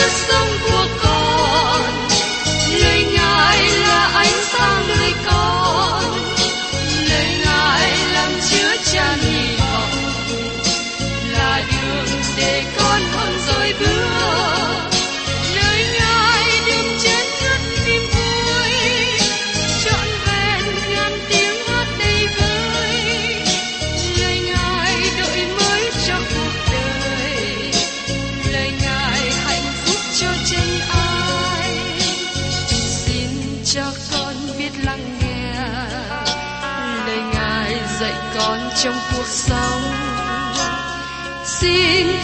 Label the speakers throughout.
Speaker 1: là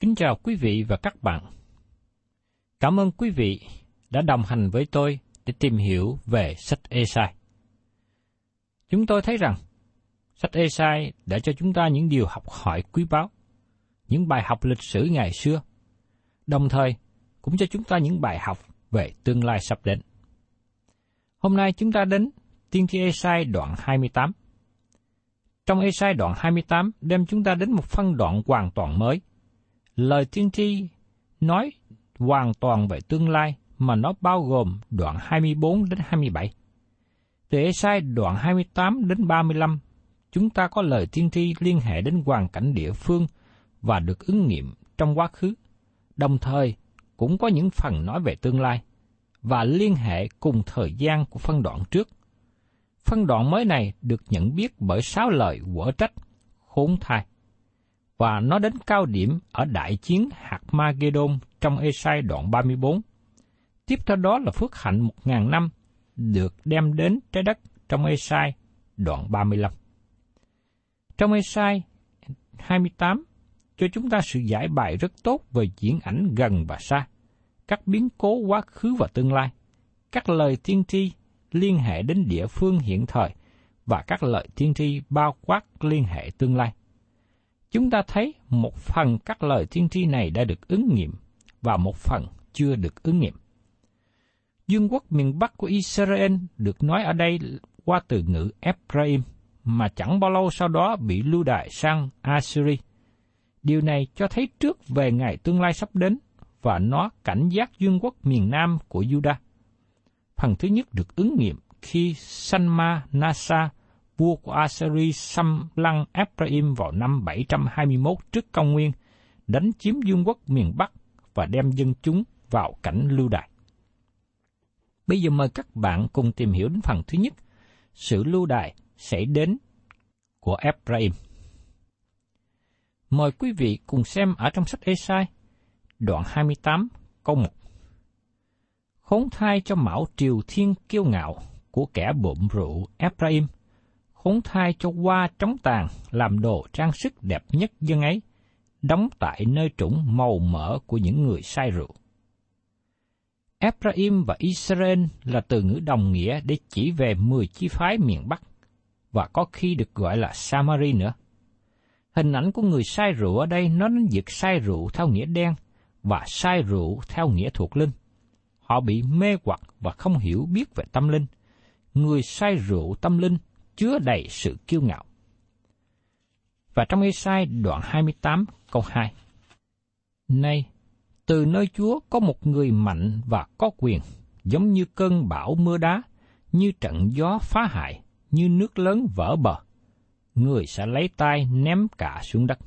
Speaker 2: Kính chào quý vị và các bạn. Cảm ơn quý vị đã đồng hành với tôi để tìm hiểu về sách Esai. Chúng tôi thấy rằng sách Esai đã cho chúng ta những điều học hỏi quý báu, những bài học lịch sử ngày xưa, đồng thời cũng cho chúng ta những bài học về tương lai sắp đến. Hôm nay chúng ta đến tiên tri Esai đoạn 28. Trong Esai đoạn 28 đem chúng ta đến một phân đoạn hoàn toàn mới. Lời tiên tri nói hoàn toàn về tương lai mà nó bao gồm đoạn 24 đến 27. Từ Esai đoạn 28 đến 35, chúng ta có lời tiên tri liên hệ đến hoàn cảnh địa phương và được ứng nghiệm trong quá khứ, đồng thời cũng có những phần nói về tương lai và liên hệ cùng thời gian của phân đoạn trước. Phân đoạn mới này được nhận biết bởi sáu lời quở trách, khốn thai. Và nó đến cao điểm ở đại chiến hạt Magedon trong Esai đoạn 34. Tiếp theo đó là phước hạnh một ngàn năm được đem đến trái đất trong Esai đoạn 35. Trong Esai 28 cho chúng ta sự giải bài rất tốt về diễn ảnh gần và xa, các biến cố quá khứ và tương lai, các lời tiên tri liên hệ đến địa phương hiện thời và các lời tiên tri bao quát liên hệ tương lai. Chúng ta thấy một phần các lời tiên tri này đã được ứng nghiệm và một phần chưa được ứng nghiệm. Dương quốc miền Bắc của Israel được nói ở đây qua từ ngữ Ephraim, mà chẳng bao lâu sau đó bị lưu đày sang Assyria. Điều này cho thấy trước về ngày tương lai sắp đến và nó cảnh giác dương quốc miền Nam của Judah. Phần thứ nhất được ứng nghiệm khi Sanma Nasa, vua của Assyri xâm lăng Ephraim vào năm 721 trước công nguyên, đánh chiếm vương quốc miền Bắc và đem dân chúng vào cảnh lưu đày. Bây giờ mời các bạn cùng tìm hiểu đến phần thứ nhất, sự lưu đày sẽ đến của Ephraim. Mời quý vị cùng xem ở trong sách Esai, đoạn 28, câu 1. Khốn thai cho mão triều thiên kiêu ngạo của kẻ bộm rượu Ephraim, khốn thai cho hoa trống tàn làm đồ trang sức đẹp nhất dân ấy, đóng tại nơi trũng màu mỡ của những người say rượu. Ephraim và Israel là từ ngữ đồng nghĩa để chỉ về 10 chi phái miền Bắc, và có khi được gọi là Samari nữa. Hình ảnh của người say rượu ở đây nó đến việc say rượu theo nghĩa đen, và say rượu theo nghĩa thuộc linh. Họ bị mê hoặc và không hiểu biết về tâm linh. Người say rượu tâm linh chứa đầy sự kiêu ngạo. Và trong Ê-sai đoạn 28 câu 2. Nay, từ nơi Chúa có một người mạnh và có quyền, giống như cơn bão mưa đá, như trận gió phá hại, như nước lớn vỡ bờ. Người sẽ lấy tay ném cả xuống đất.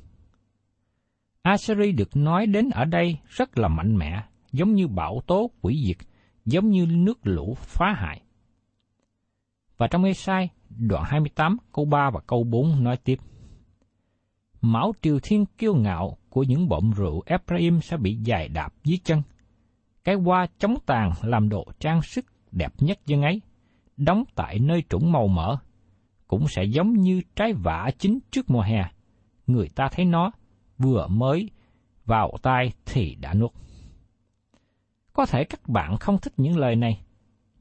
Speaker 2: Assyri được nói đến ở đây rất là mạnh mẽ, giống như bão tố quỷ diệt, giống như nước lũ phá hại. Và trong Ê-sai, đoạn 28, câu 3 và câu 4 nói tiếp. Mão triều thiên kiêu ngạo của những bộn rượu Ephraim sẽ bị dài đạp dưới chân. Cái hoa chống tàn làm đồ trang sức đẹp nhất dân ấy, đóng tại nơi trũng màu mỡ, cũng sẽ giống như trái vả chín trước mùa hè. Người ta thấy nó vừa mới vào tai thì đã nuốt. Có thể các bạn không thích những lời này,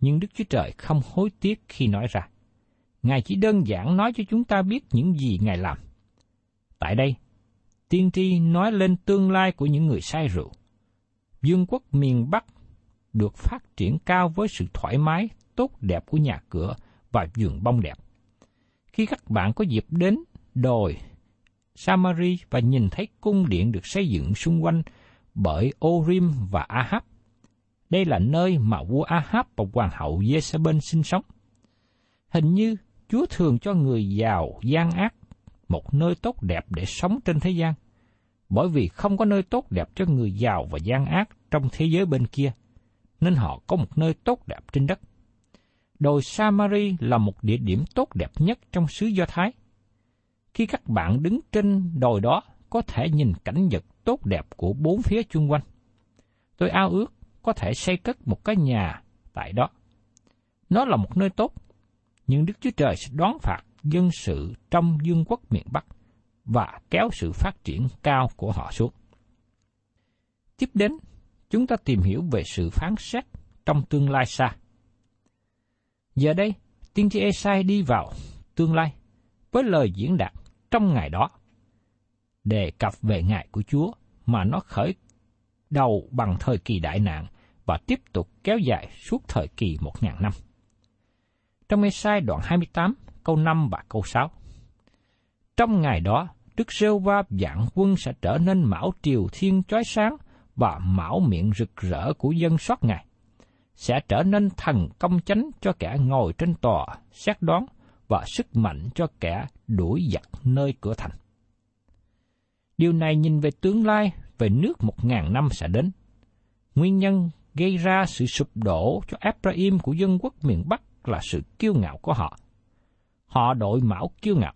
Speaker 2: nhưng Đức Chúa Trời không hối tiếc khi nói ra. Ngài chỉ đơn giản nói cho chúng ta biết những gì Ngài làm. Tại đây, tiên tri nói lên tương lai của những người say rượu. Dương quốc miền Bắc được phát triển cao với sự thoải mái, tốt đẹp của nhà cửa và vườn bông đẹp. Khi các bạn có dịp đến đồi Samari và nhìn thấy cung điện được xây dựng xung quanh bởi Orim và Ahab, đây là nơi mà vua Ahab và hoàng hậu Jezebel sinh sống. Hình như Chúa thường cho người giàu gian ác một nơi tốt đẹp để sống trên thế gian, bởi vì không có nơi tốt đẹp cho người giàu và gian ác trong thế giới bên kia, nên họ có một nơi tốt đẹp trên đất. Đồi Samari là một địa điểm tốt đẹp nhất trong xứ Do Thái. Khi các bạn đứng trên đồi đó, có thể nhìn cảnh vật tốt đẹp của bốn phía chung quanh. Tôi ao ước có thể xây cất một cái nhà tại đó. Nó là một nơi tốt, nhưng Đức Chúa Trời sẽ đoán phạt dân sự trong dương quốc miền Bắc và kéo sự phát triển cao của họ xuống. Tiếp đến, chúng ta tìm hiểu về sự phán xét trong tương lai xa. Giờ đây, tiên tri Esai đi vào tương lai với lời diễn đạt trong ngày đó, đề cập về ngày của Chúa mà nó khởi đầu bằng thời kỳ đại nạn và tiếp tục kéo dài suốt thời kỳ một ngàn năm. Trong Esai đoạn 28, câu 5 và câu 6. Trong ngày đó, Đức Sêu Va dạng quân sẽ trở nên mão triều thiên chói sáng và mão miệng rực rỡ của dân soát ngài. Sẽ trở nên thần công chánh cho kẻ ngồi trên tòa, xét đoán, và sức mạnh cho kẻ đuổi giặc nơi cửa thành. Điều này nhìn về tương lai, về nước một ngàn năm sẽ đến. Nguyên nhân gây ra sự sụp đổ cho Ephraim của dân quốc miền Bắc là sự kiêu ngạo của họ. Họ đội mão kiêu ngạo.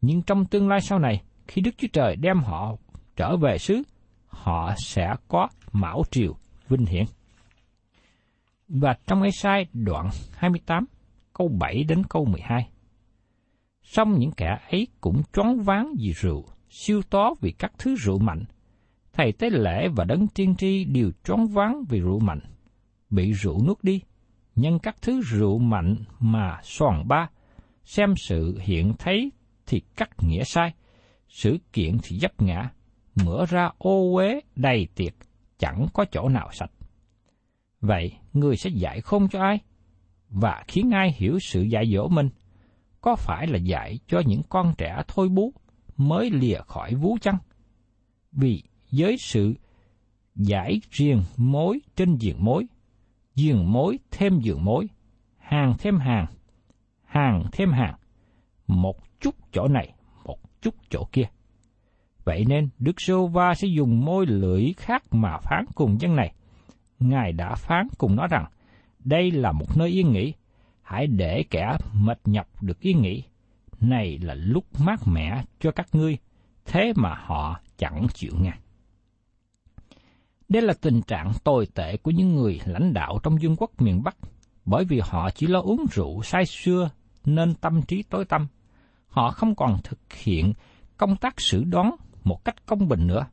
Speaker 2: Nhưng trong tương lai sau này, khi Đức Chúa Trời đem họ trở về xứ, họ sẽ có mão triều vinh hiển. Và trong Ê-sai đoạn 28, câu 7 đến câu 12. Xong những kẻ ấy cũng choáng váng vì rượu, siêu tó vì các thứ rượu mạnh. Thầy tế lễ và đấng tiên tri đều choáng váng vì rượu mạnh, bị rượu nuốt đi, nhân các thứ rượu mạnh mà soàn ba, xem sự hiện thấy thì cắt nghĩa sai, sự kiện thì dấp ngã, mở ra ô uế đầy tiệt, chẳng có chỗ nào sạch. Vậy, người sẽ dạy không cho ai? Và khiến ai hiểu sự dạy dỗ mình? Có phải là dạy cho những con trẻ thôi bú mới lìa khỏi vú chăng? Vì với sự giải riêng mối trên diện mối, giường mối thêm giường mối, hàng thêm hàng, hàng thêm hàng, một chút chỗ này, một chút chỗ kia. Vậy nên Đức Sô Va sẽ dùng môi lưỡi khác mà phán cùng dân này. Ngài đã phán cùng nó rằng, đây là một nơi yên nghỉ, hãy để kẻ mệt nhọc được yên nghỉ. Này là lúc mát mẻ cho các ngươi, thế mà họ chẳng chịu nghe. Đây là tình trạng tồi tệ của những người lãnh đạo trong vương quốc miền Bắc, bởi vì họ chỉ lo uống rượu say xưa nên tâm trí tối tâm. Họ không còn thực hiện công tác xử đoán một cách công bình nữa,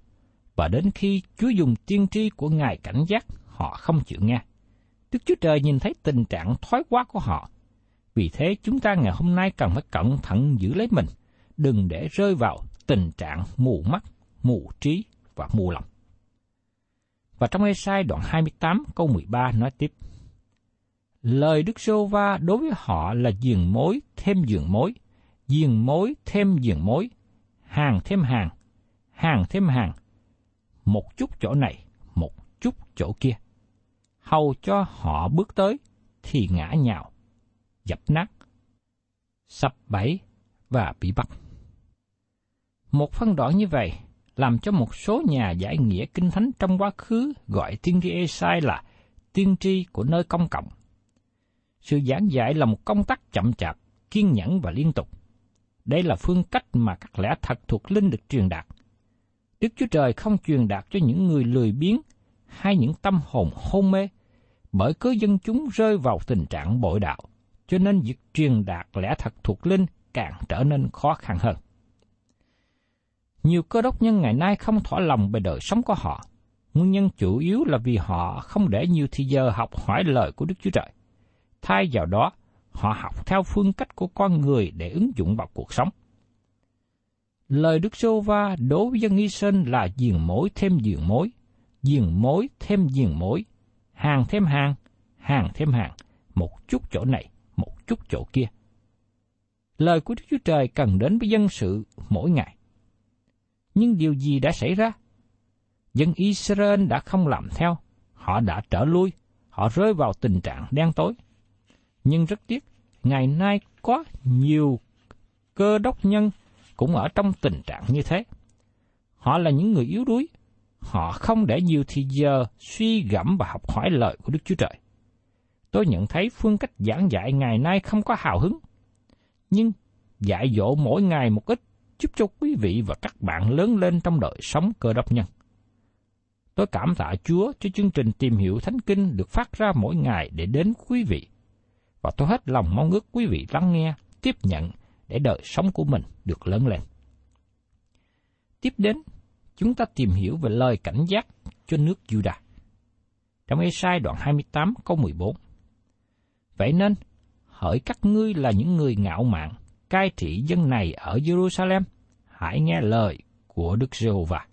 Speaker 2: và đến khi Chúa dùng tiên tri của Ngài cảnh giác, họ không chịu nghe. Đức Chúa Trời nhìn thấy tình trạng thoái quá của họ. Vì thế chúng ta ngày hôm nay cần phải cẩn thận giữ lấy mình, đừng để rơi vào tình trạng mù mắt, mù trí và mù lòng. Và trong Ê-sai đoạn 28 câu 13 nói tiếp. Lời Đức Sô Va đối với họ là giường mối thêm giường mối, giường mối thêm giường mối, hàng thêm hàng, hàng thêm hàng, một chút chỗ này, một chút chỗ kia. Hầu cho họ bước tới thì ngã nhào, dập nát, sập bẫy và bị bắt. Một phân đoạn như vậy làm cho một số nhà giải nghĩa kinh thánh trong quá khứ gọi tiên tri Esai là tiên tri của nơi công cộng. Sự giảng dạy là một công tác chậm chạp, kiên nhẫn và liên tục. Đây là phương cách mà các lẽ thật thuộc linh được truyền đạt. Đức Chúa Trời không truyền đạt cho những người lười biếng hay những tâm hồn hôn mê, bởi cứ dân chúng rơi vào tình trạng bội đạo, cho nên việc truyền đạt lẽ thật thuộc linh càng trở nên khó khăn hơn. Nhiều cơ đốc nhân ngày nay không thỏa lòng về đời sống của họ. Nguyên nhân chủ yếu là vì họ không để nhiều thời giờ học hỏi lời của Đức Chúa Trời. Thay vào đó, họ học theo phương cách của con người để ứng dụng vào cuộc sống. Lời Đức Sô Va đối với dân Israel là diền mối thêm diền mối, diền mối thêm diền mối, hàng thêm hàng, hàng thêm hàng, một chút chỗ này, một chút chỗ kia. Lời của Đức Chúa Trời cần đến với dân sự mỗi ngày. Nhưng điều gì đã xảy ra? Dân Israel đã không làm theo, họ đã trở lui, họ rơi vào tình trạng đen tối. Nhưng rất tiếc, ngày nay có nhiều cơ đốc nhân cũng ở trong tình trạng như thế. Họ là những người yếu đuối, họ không để nhiều thời giờ suy gẫm và học hỏi lời của Đức Chúa Trời. Tôi nhận thấy phương cách giảng dạy ngày nay không có hào hứng, nhưng dạy dỗ mỗi ngày một ít giúp cho quý vị và các bạn lớn lên trong đời sống cơ đốc nhân. Tôi cảm tạ Chúa cho chương trình tìm hiểu Thánh Kinh được phát ra mỗi ngày để đến quý vị. Và tôi hết lòng mong ước quý vị lắng nghe, tiếp nhận để đời sống của mình được lớn lên. Tiếp đến, chúng ta tìm hiểu về lời cảnh giác cho nước Judah. Trong Esai đoạn 28 câu 14. Vậy nên, hỡi các ngươi là những người ngạo mạn, cai trị dân này ở Jerusalem, hãy nghe lời của Đức Giê-hô-va.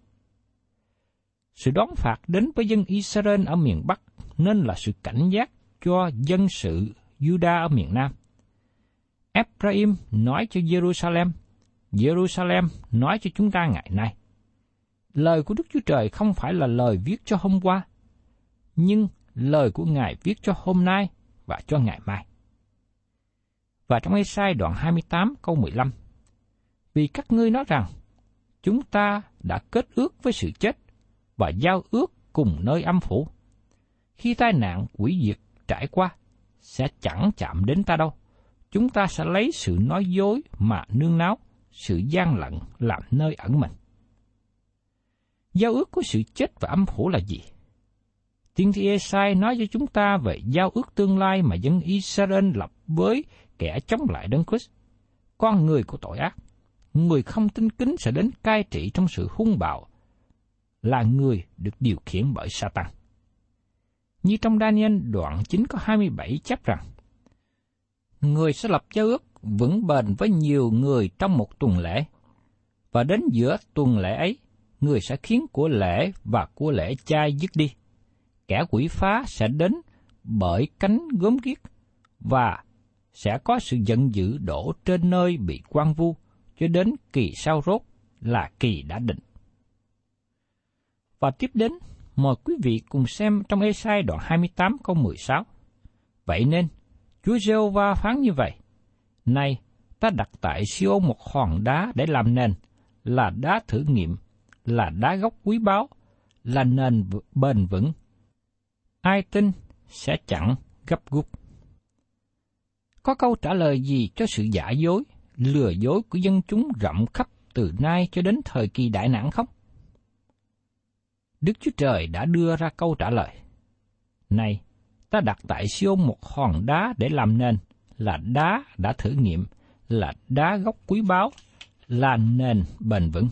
Speaker 2: Sự đón phạt đến với dân Israel ở miền Bắc nên là sự cảnh giác cho dân sự Juda ở miền Nam. Ephraim nói cho Jerusalem, Jerusalem nói cho chúng ta ngày nay. Lời của Đức Chúa Trời không phải là lời viết cho hôm qua, nhưng lời của Ngài viết cho hôm nay và cho ngày mai. Và trong Ê-sai đoạn 28 câu 15, Vì các ngươi nói rằng, chúng ta đã kết ước với sự chết và giao ước cùng nơi âm phủ. Khi tai nạn quỷ diệt trải qua, sẽ chẳng chạm đến ta đâu. Chúng ta sẽ lấy sự nói dối mà nương náo, sự gian lận làm nơi ẩn mình. Giao ước của sự chết và âm phủ là gì? Tiên tri Esai nói cho chúng ta về giao ước tương lai mà dân Israel lập với kẻ chống lại Đấng Christ. Con người của tội ác, người không tin kính sẽ đến cai trị trong sự hung bạo, là người được điều khiển bởi Satan. Như trong Daniel đoạn 9 có 27 chép rằng, Người sẽ lập giao ước vững bền với nhiều người trong một tuần lễ, và đến giữa tuần lễ ấy, người sẽ khiến của lễ và của lễ chai dứt đi. Kẻ quỷ phá sẽ đến bởi cánh gốm ghiếc và sẽ có sự giận dữ đổ trên nơi bị quan vu cho đến kỳ sau rốt là kỳ đã định. Và tiếp đến, mời quý vị cùng xem trong Ê-sai đoạn 28 câu 16. Vậy nên, Chúa giê va phán như vậy, Này, ta đặt tại siêu một hòn đá để làm nền, là đá thử nghiệm, là đá gốc quý báu, là nền bền vững. Ai tin sẽ chẳng gấp gúc. Có câu trả lời gì cho sự giả dối, lừa dối của dân chúng rộng khắp từ nay cho đến thời kỳ đại nạn không? Đức Chúa Trời đã đưa ra câu trả lời. Này, ta đặt tại siêu một hòn đá để làm nền, là đá đã thử nghiệm, là đá gốc quý báu, là nền bền vững.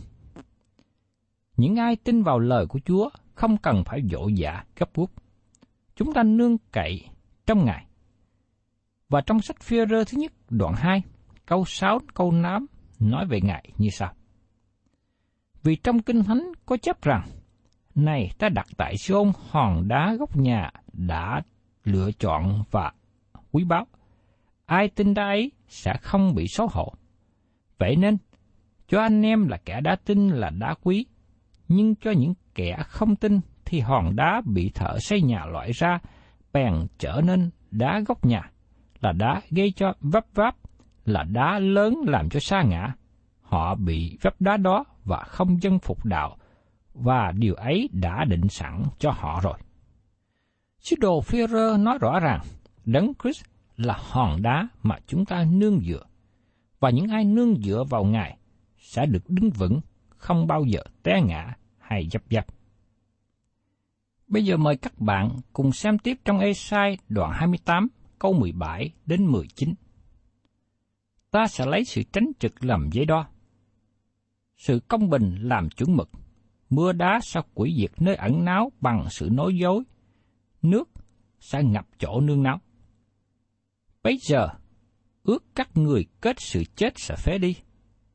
Speaker 2: Những ai tin vào lời của Chúa không cần phải dỗ dạ gấp rút. Chúng ta nương cậy trong Ngài. Và trong sách phi rơ thứ nhất đoạn 2, câu 6 câu 8 nói về Ngài như sau. Vì trong Kinh Thánh có chấp rằng, Này ta đặt tại Sion hòn đá góc nhà đã lựa chọn và quý báu. Ai tin ta ấy sẽ không bị xấu hổ. Vậy nên, cho anh em là kẻ đã tin là đá quý, nhưng cho những kẻ không tin thì hòn đá bị thợ xây nhà loại ra, bèn trở nên đá góc nhà, là đá gây cho vấp váp, là đá lớn làm cho sa ngã. Họ bị vấp đá đó và không dân phục đạo, và điều ấy đã định sẵn cho họ rồi. Sứ đồ Führer nói rõ ràng, Đấng Christ là hòn đá mà chúng ta nương dựa, và những ai nương dựa vào Ngài sẽ được đứng vững, không bao giờ té ngã hay dập dập. Bây giờ mời các bạn cùng xem tiếp trong Esai đoạn 28 câu 17 đến 19. Ta sẽ lấy sự tránh trực làm giấy đo, sự công bình làm chuẩn mực, mưa đá sẽ quỷ diệt nơi ẩn náu bằng sự nói dối, nước sẽ ngập chỗ nương náu. Bây giờ, ước các người kết sự chết sẽ phế đi,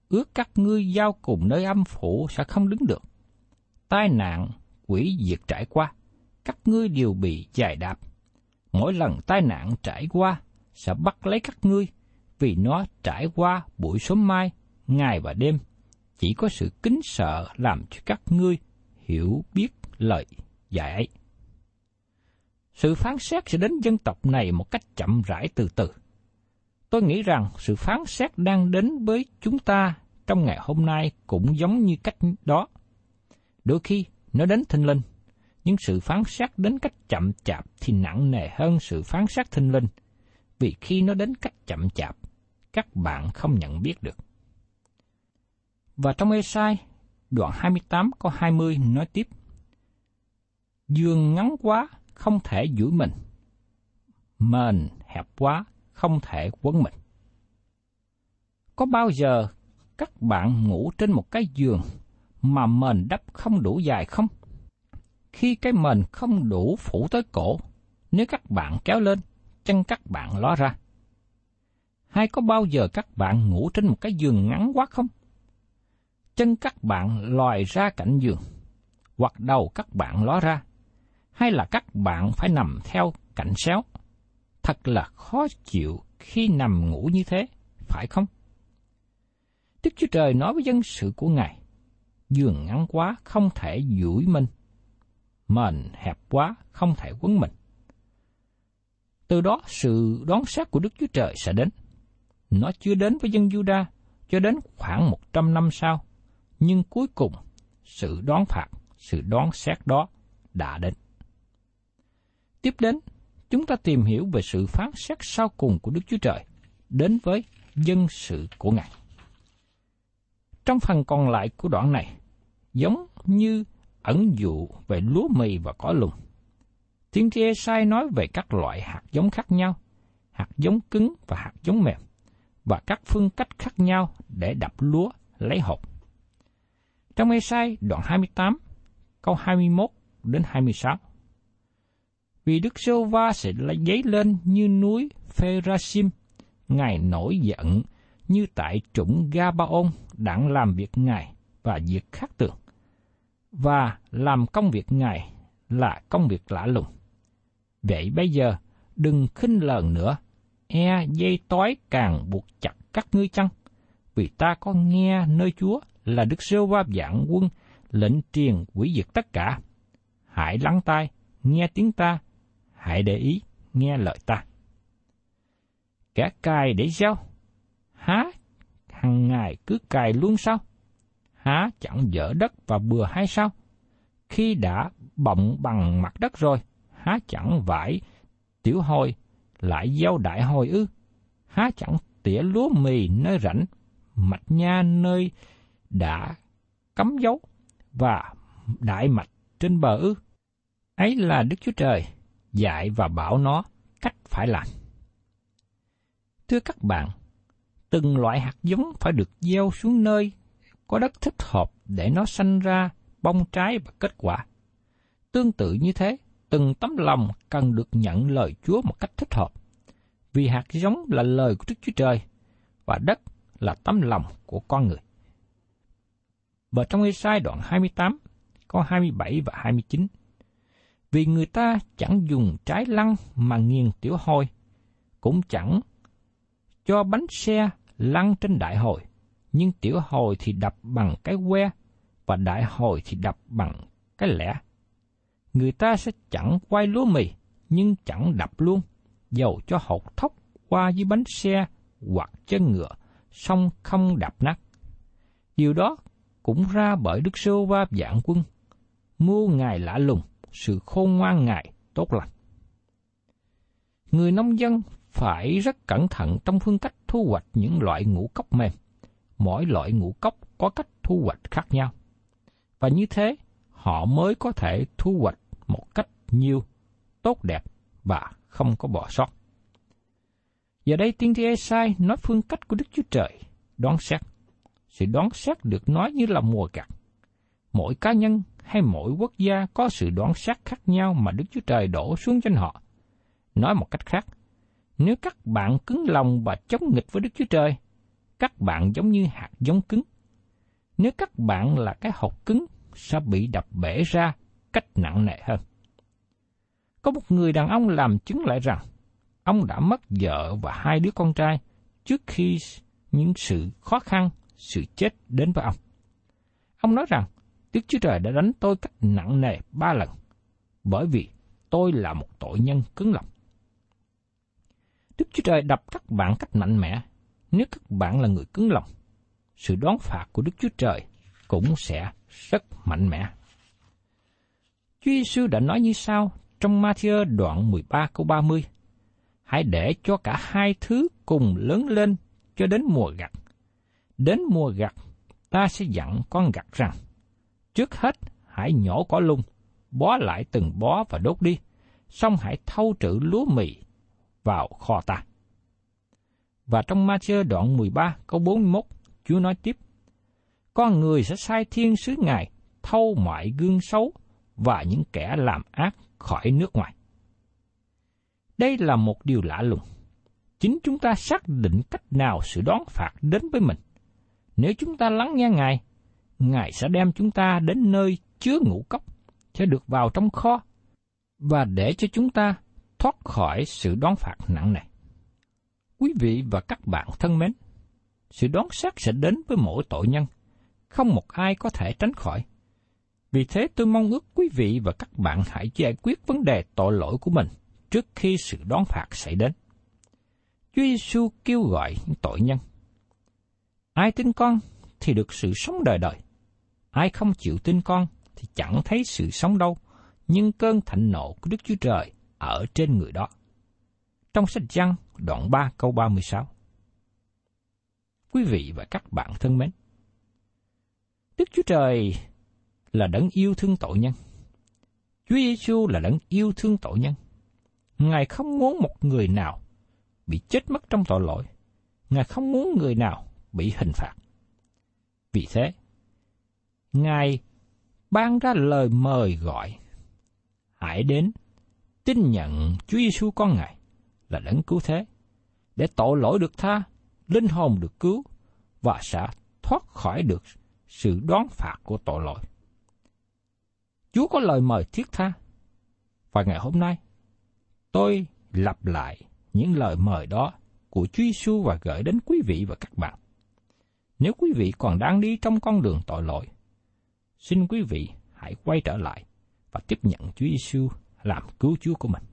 Speaker 2: ước các ngươi giao cùng nơi âm phủ sẽ không đứng được. Tai nạn, quỷ diệt trải qua, các ngươi đều bị dài đạp. Mỗi lần tai nạn trải qua, sẽ bắt lấy các ngươi, vì nó trải qua buổi sớm mai, ngày và đêm. Chỉ có sự kính sợ làm cho các ngươi hiểu biết lời dạy ấy. Sự phán xét sẽ đến dân tộc này một cách chậm rãi từ từ. Tôi nghĩ rằng sự phán xét đang đến với chúng ta trong ngày hôm nay cũng giống như cách đó. Đôi khi nó đến thinh linh, nhưng sự phán xét đến cách chậm chạp thì nặng nề hơn sự phán xét thinh linh, vì khi nó đến cách chậm chạp, các bạn không nhận biết được. Và trong Esai đoạn 28 câu 20 nói tiếp, Dương ngắn quá, không thể duỗi mình. Mền hẹp quá, không thể quấn mình. Có bao giờ các bạn ngủ trên một cái giường mà mền đắp không đủ dài không? Khi cái mền không đủ phủ tới cổ, nếu các bạn kéo lên, chân các bạn ló ra. Hay có bao giờ các bạn ngủ trên một cái giường ngắn quá không? Chân các bạn lòi ra cạnh giường, hoặc đầu các bạn ló ra, hay là các bạn phải nằm theo cạnh xéo. Thật là khó chịu khi nằm ngủ như thế, phải không? Đức Chúa Trời nói với dân sự của Ngài, giường ngắn quá không thể duỗi mình, mền hẹp quá không thể quấn mình. Từ đó sự đón xét của Đức Chúa Trời sẽ đến. Nó chưa đến với dân Juda cho đến khoảng một trăm năm sau, nhưng cuối cùng sự đón phạt, sự đón xét đó đã đến. Tiếp đến, chúng ta tìm hiểu về sự phán xét sau cùng của Đức Chúa Trời đến với dân sự của Ngài. Trong phần còn lại của đoạn này, giống như ẩn dụ về lúa mì và cỏ lùng. Tiên tri sai nói về các loại hạt giống khác nhau, hạt giống cứng và hạt giống mềm, và các phương cách khác nhau để đập lúa lấy hột. Trong Esai đoạn 28, câu 21 đến 26. Vì Đức Sô Va sẽ lấy dấy lên như núi Pherasim, Ngài nổi giận như tại trũng Gabaon đặng làm việc Ngài và việc khác tường. Và làm công việc Ngài là công việc lạ lùng. Vậy bây giờ, đừng khinh lờn nữa, e dây tói càng buộc chặt các ngươi chăng? Vì ta có nghe nơi Chúa là Đức Sêu Va dạng quân lệnh truyền quỷ diệt tất cả. Hãy lắng tai, nghe tiếng ta, hãy để ý, nghe lời ta. Kẻ cài để sao? Há hàng ngày cứ cài luôn sao? Há chẳng dở đất và bừa hay sao? Khi đã bọng bằng mặt đất rồi, há chẳng vải tiểu hồi lại gieo đại hồi ư? Há chẳng tỉa lúa mì nơi rảnh, mạch nha nơi đã cấm dấu và đại mạch trên bờ ư? Ấy là Đức Chúa Trời dạy và bảo nó cách phải làm. Thưa các bạn, từng loại hạt giống phải được gieo xuống nơi có đất thích hợp để nó sanh ra bông trái và kết quả. Tương tự như thế, từng tấm lòng cần được nhận lời Chúa một cách thích hợp. Vì hạt giống là lời của Đức Chúa Trời và đất là tấm lòng của con người. Và trong Ê-sai đoạn 28, câu 27 và 29. Vì người ta chẳng dùng trái lăng mà nghiền tiểu hồi, cũng chẳng cho bánh xe lăn trên đại hồi, nhưng tiểu hồi thì đập bằng cái que, và đại hồi thì đập bằng cái lẻ. Người ta sẽ chẳng quay lúa mì, nhưng chẳng đập luôn, dầu cho hột thóc qua dưới bánh xe hoặc chân ngựa, song không đập nát. Điều đó cũng ra bởi Đức Sô Va dạng quân, mua Ngài lạ lùng, sự khôn ngoan Ngài tốt lành. Người nông dân phải rất cẩn thận trong phương cách thu hoạch những loại ngũ cốc mềm. Mỗi loại ngũ cốc có cách thu hoạch khác nhau. Và như thế, họ mới có thể thu hoạch một cách nhiều, tốt đẹp và không có bỏ sót. Giờ đây tiên tri Esai nói phương cách của Đức Chúa Trời, đoán xét. Sự đoán xét được nói như là mùa gặt. Mỗi cá nhân hay mỗi quốc gia có sự đoán xét khác nhau mà Đức Chúa Trời đổ xuống trên họ. Nói một cách khác, nếu các bạn cứng lòng và chống nghịch với Đức Chúa Trời, các bạn giống như hạt giống cứng. Nếu các bạn là cái hộp cứng, sẽ bị đập bể ra cách nặng nề hơn. Có một người đàn ông làm chứng lại rằng, ông đã mất vợ và hai đứa con trai trước khi những sự khó khăn, sự chết đến với ông. Ông nói rằng, Đức Chúa Trời đã đánh tôi cách nặng nề ba lần, bởi vì tôi là một tội nhân cứng lòng. Đức Chúa Trời đập các bạn cách mạnh mẽ, nếu các bạn là người cứng lòng. Sự đón phạt của Đức Chúa Trời cũng sẽ rất mạnh mẽ. Chúa Giêsu đã nói như sau trong Matthew đoạn 13 câu 30. Hãy để cho cả hai thứ cùng lớn lên cho đến mùa gặt. Đến mùa gặt, ta sẽ dặn con gặt rằng, trước hết hãy nhổ cỏ lung, bó lại từng bó và đốt đi, xong hãy thâu trữ lúa mì vào kho ta. Và trong Ma-chơ đoạn 13 câu 41, Chúa nói tiếp, Con người sẽ sai thiên sứ Ngài thâu mọi gương xấu và những kẻ làm ác khỏi nước ngoài. Đây là một điều lạ lùng. Chính chúng ta xác định cách nào sự đón phạt đến với mình. Nếu chúng ta lắng nghe Ngài, Ngài sẽ đem chúng ta đến nơi chứa ngũ cốc, sẽ được vào trong kho, và để cho chúng ta thoát khỏi sự đón phạt nặng này Quý vị và các bạn thân mến, sự đón xét sẽ đến với mỗi tội nhân, không một ai có thể tránh khỏi. Vì thế tôi mong ước quý vị và các bạn hãy giải quyết vấn đề tội lỗi của mình trước khi sự đón phạt xảy đến. Chúa Giêsu kêu gọi những tội nhân. Ai tin con thì được sự sống đời đời. Ai không chịu tin con thì chẳng thấy sự sống đâu, nhưng cơn thạnh nộ của Đức Chúa Trời ở trên người đó. Trong sách Giăng đoạn 3 câu 36 Quý vị và các bạn thân mến, Đức Chúa Trời là đấng yêu thương tội nhân. Chúa Giêsu là đấng yêu thương tội nhân. Ngài không muốn một người nào bị chết mất trong tội lỗi. Ngài không muốn người nào bị hình phạt. Vì thế, Ngài ban ra lời mời gọi. Hãy đến tin nhận Chúa Giêsu con Ngài là đấng cứu thế, để tội lỗi được tha, linh hồn được cứu và sẽ thoát khỏi được sự đoán phạt của tội lỗi. Chúa có lời mời thiết tha. Và ngày hôm nay, tôi lặp lại những lời mời đó của Chúa Giêsu và gửi đến quý vị và các bạn. Nếu quý vị còn đang đi trong con đường tội lỗi, xin quý vị hãy quay trở lại và tiếp nhận Chúa Giêsu làm cứu Chúa của mình.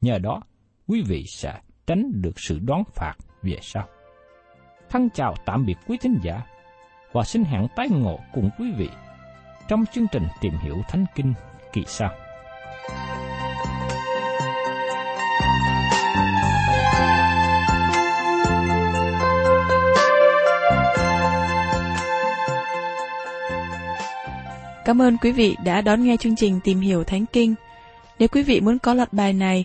Speaker 2: Nhờ đó, quý vị sẽ tránh được sự đoán phạt về sau. Thân chào tạm biệt quý thính giả và xin hẹn tái ngộ cùng quý vị trong chương trình tìm hiểu Thánh Kinh kỳ sau.
Speaker 3: Cảm ơn quý vị đã đón nghe chương trình Tìm hiểu Thánh Kinh. Nếu quý vị muốn có loạt bài này,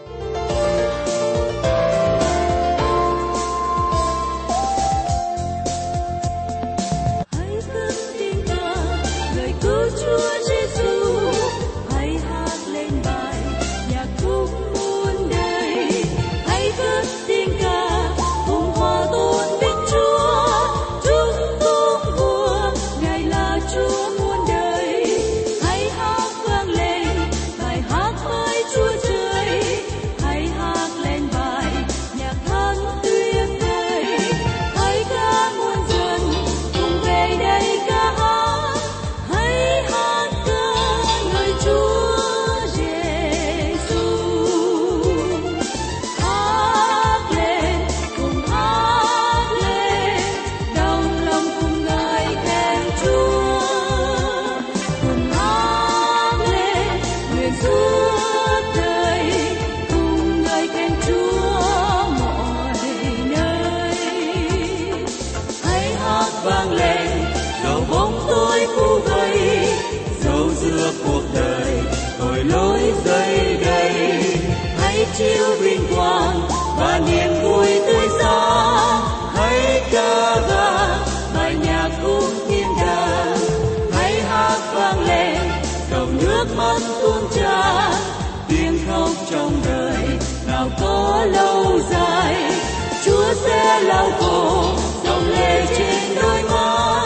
Speaker 1: Chiếu vinh quang và niềm vui tươi sáng hãy ca vang bài nhạc cung thiên đàng hãy hát vang lên cầu nước mắt tuôn tràn tiếng khóc trong đời, nào có lâu dài. Chúa sẽ lau khô dòng lệ trên đôi mắt.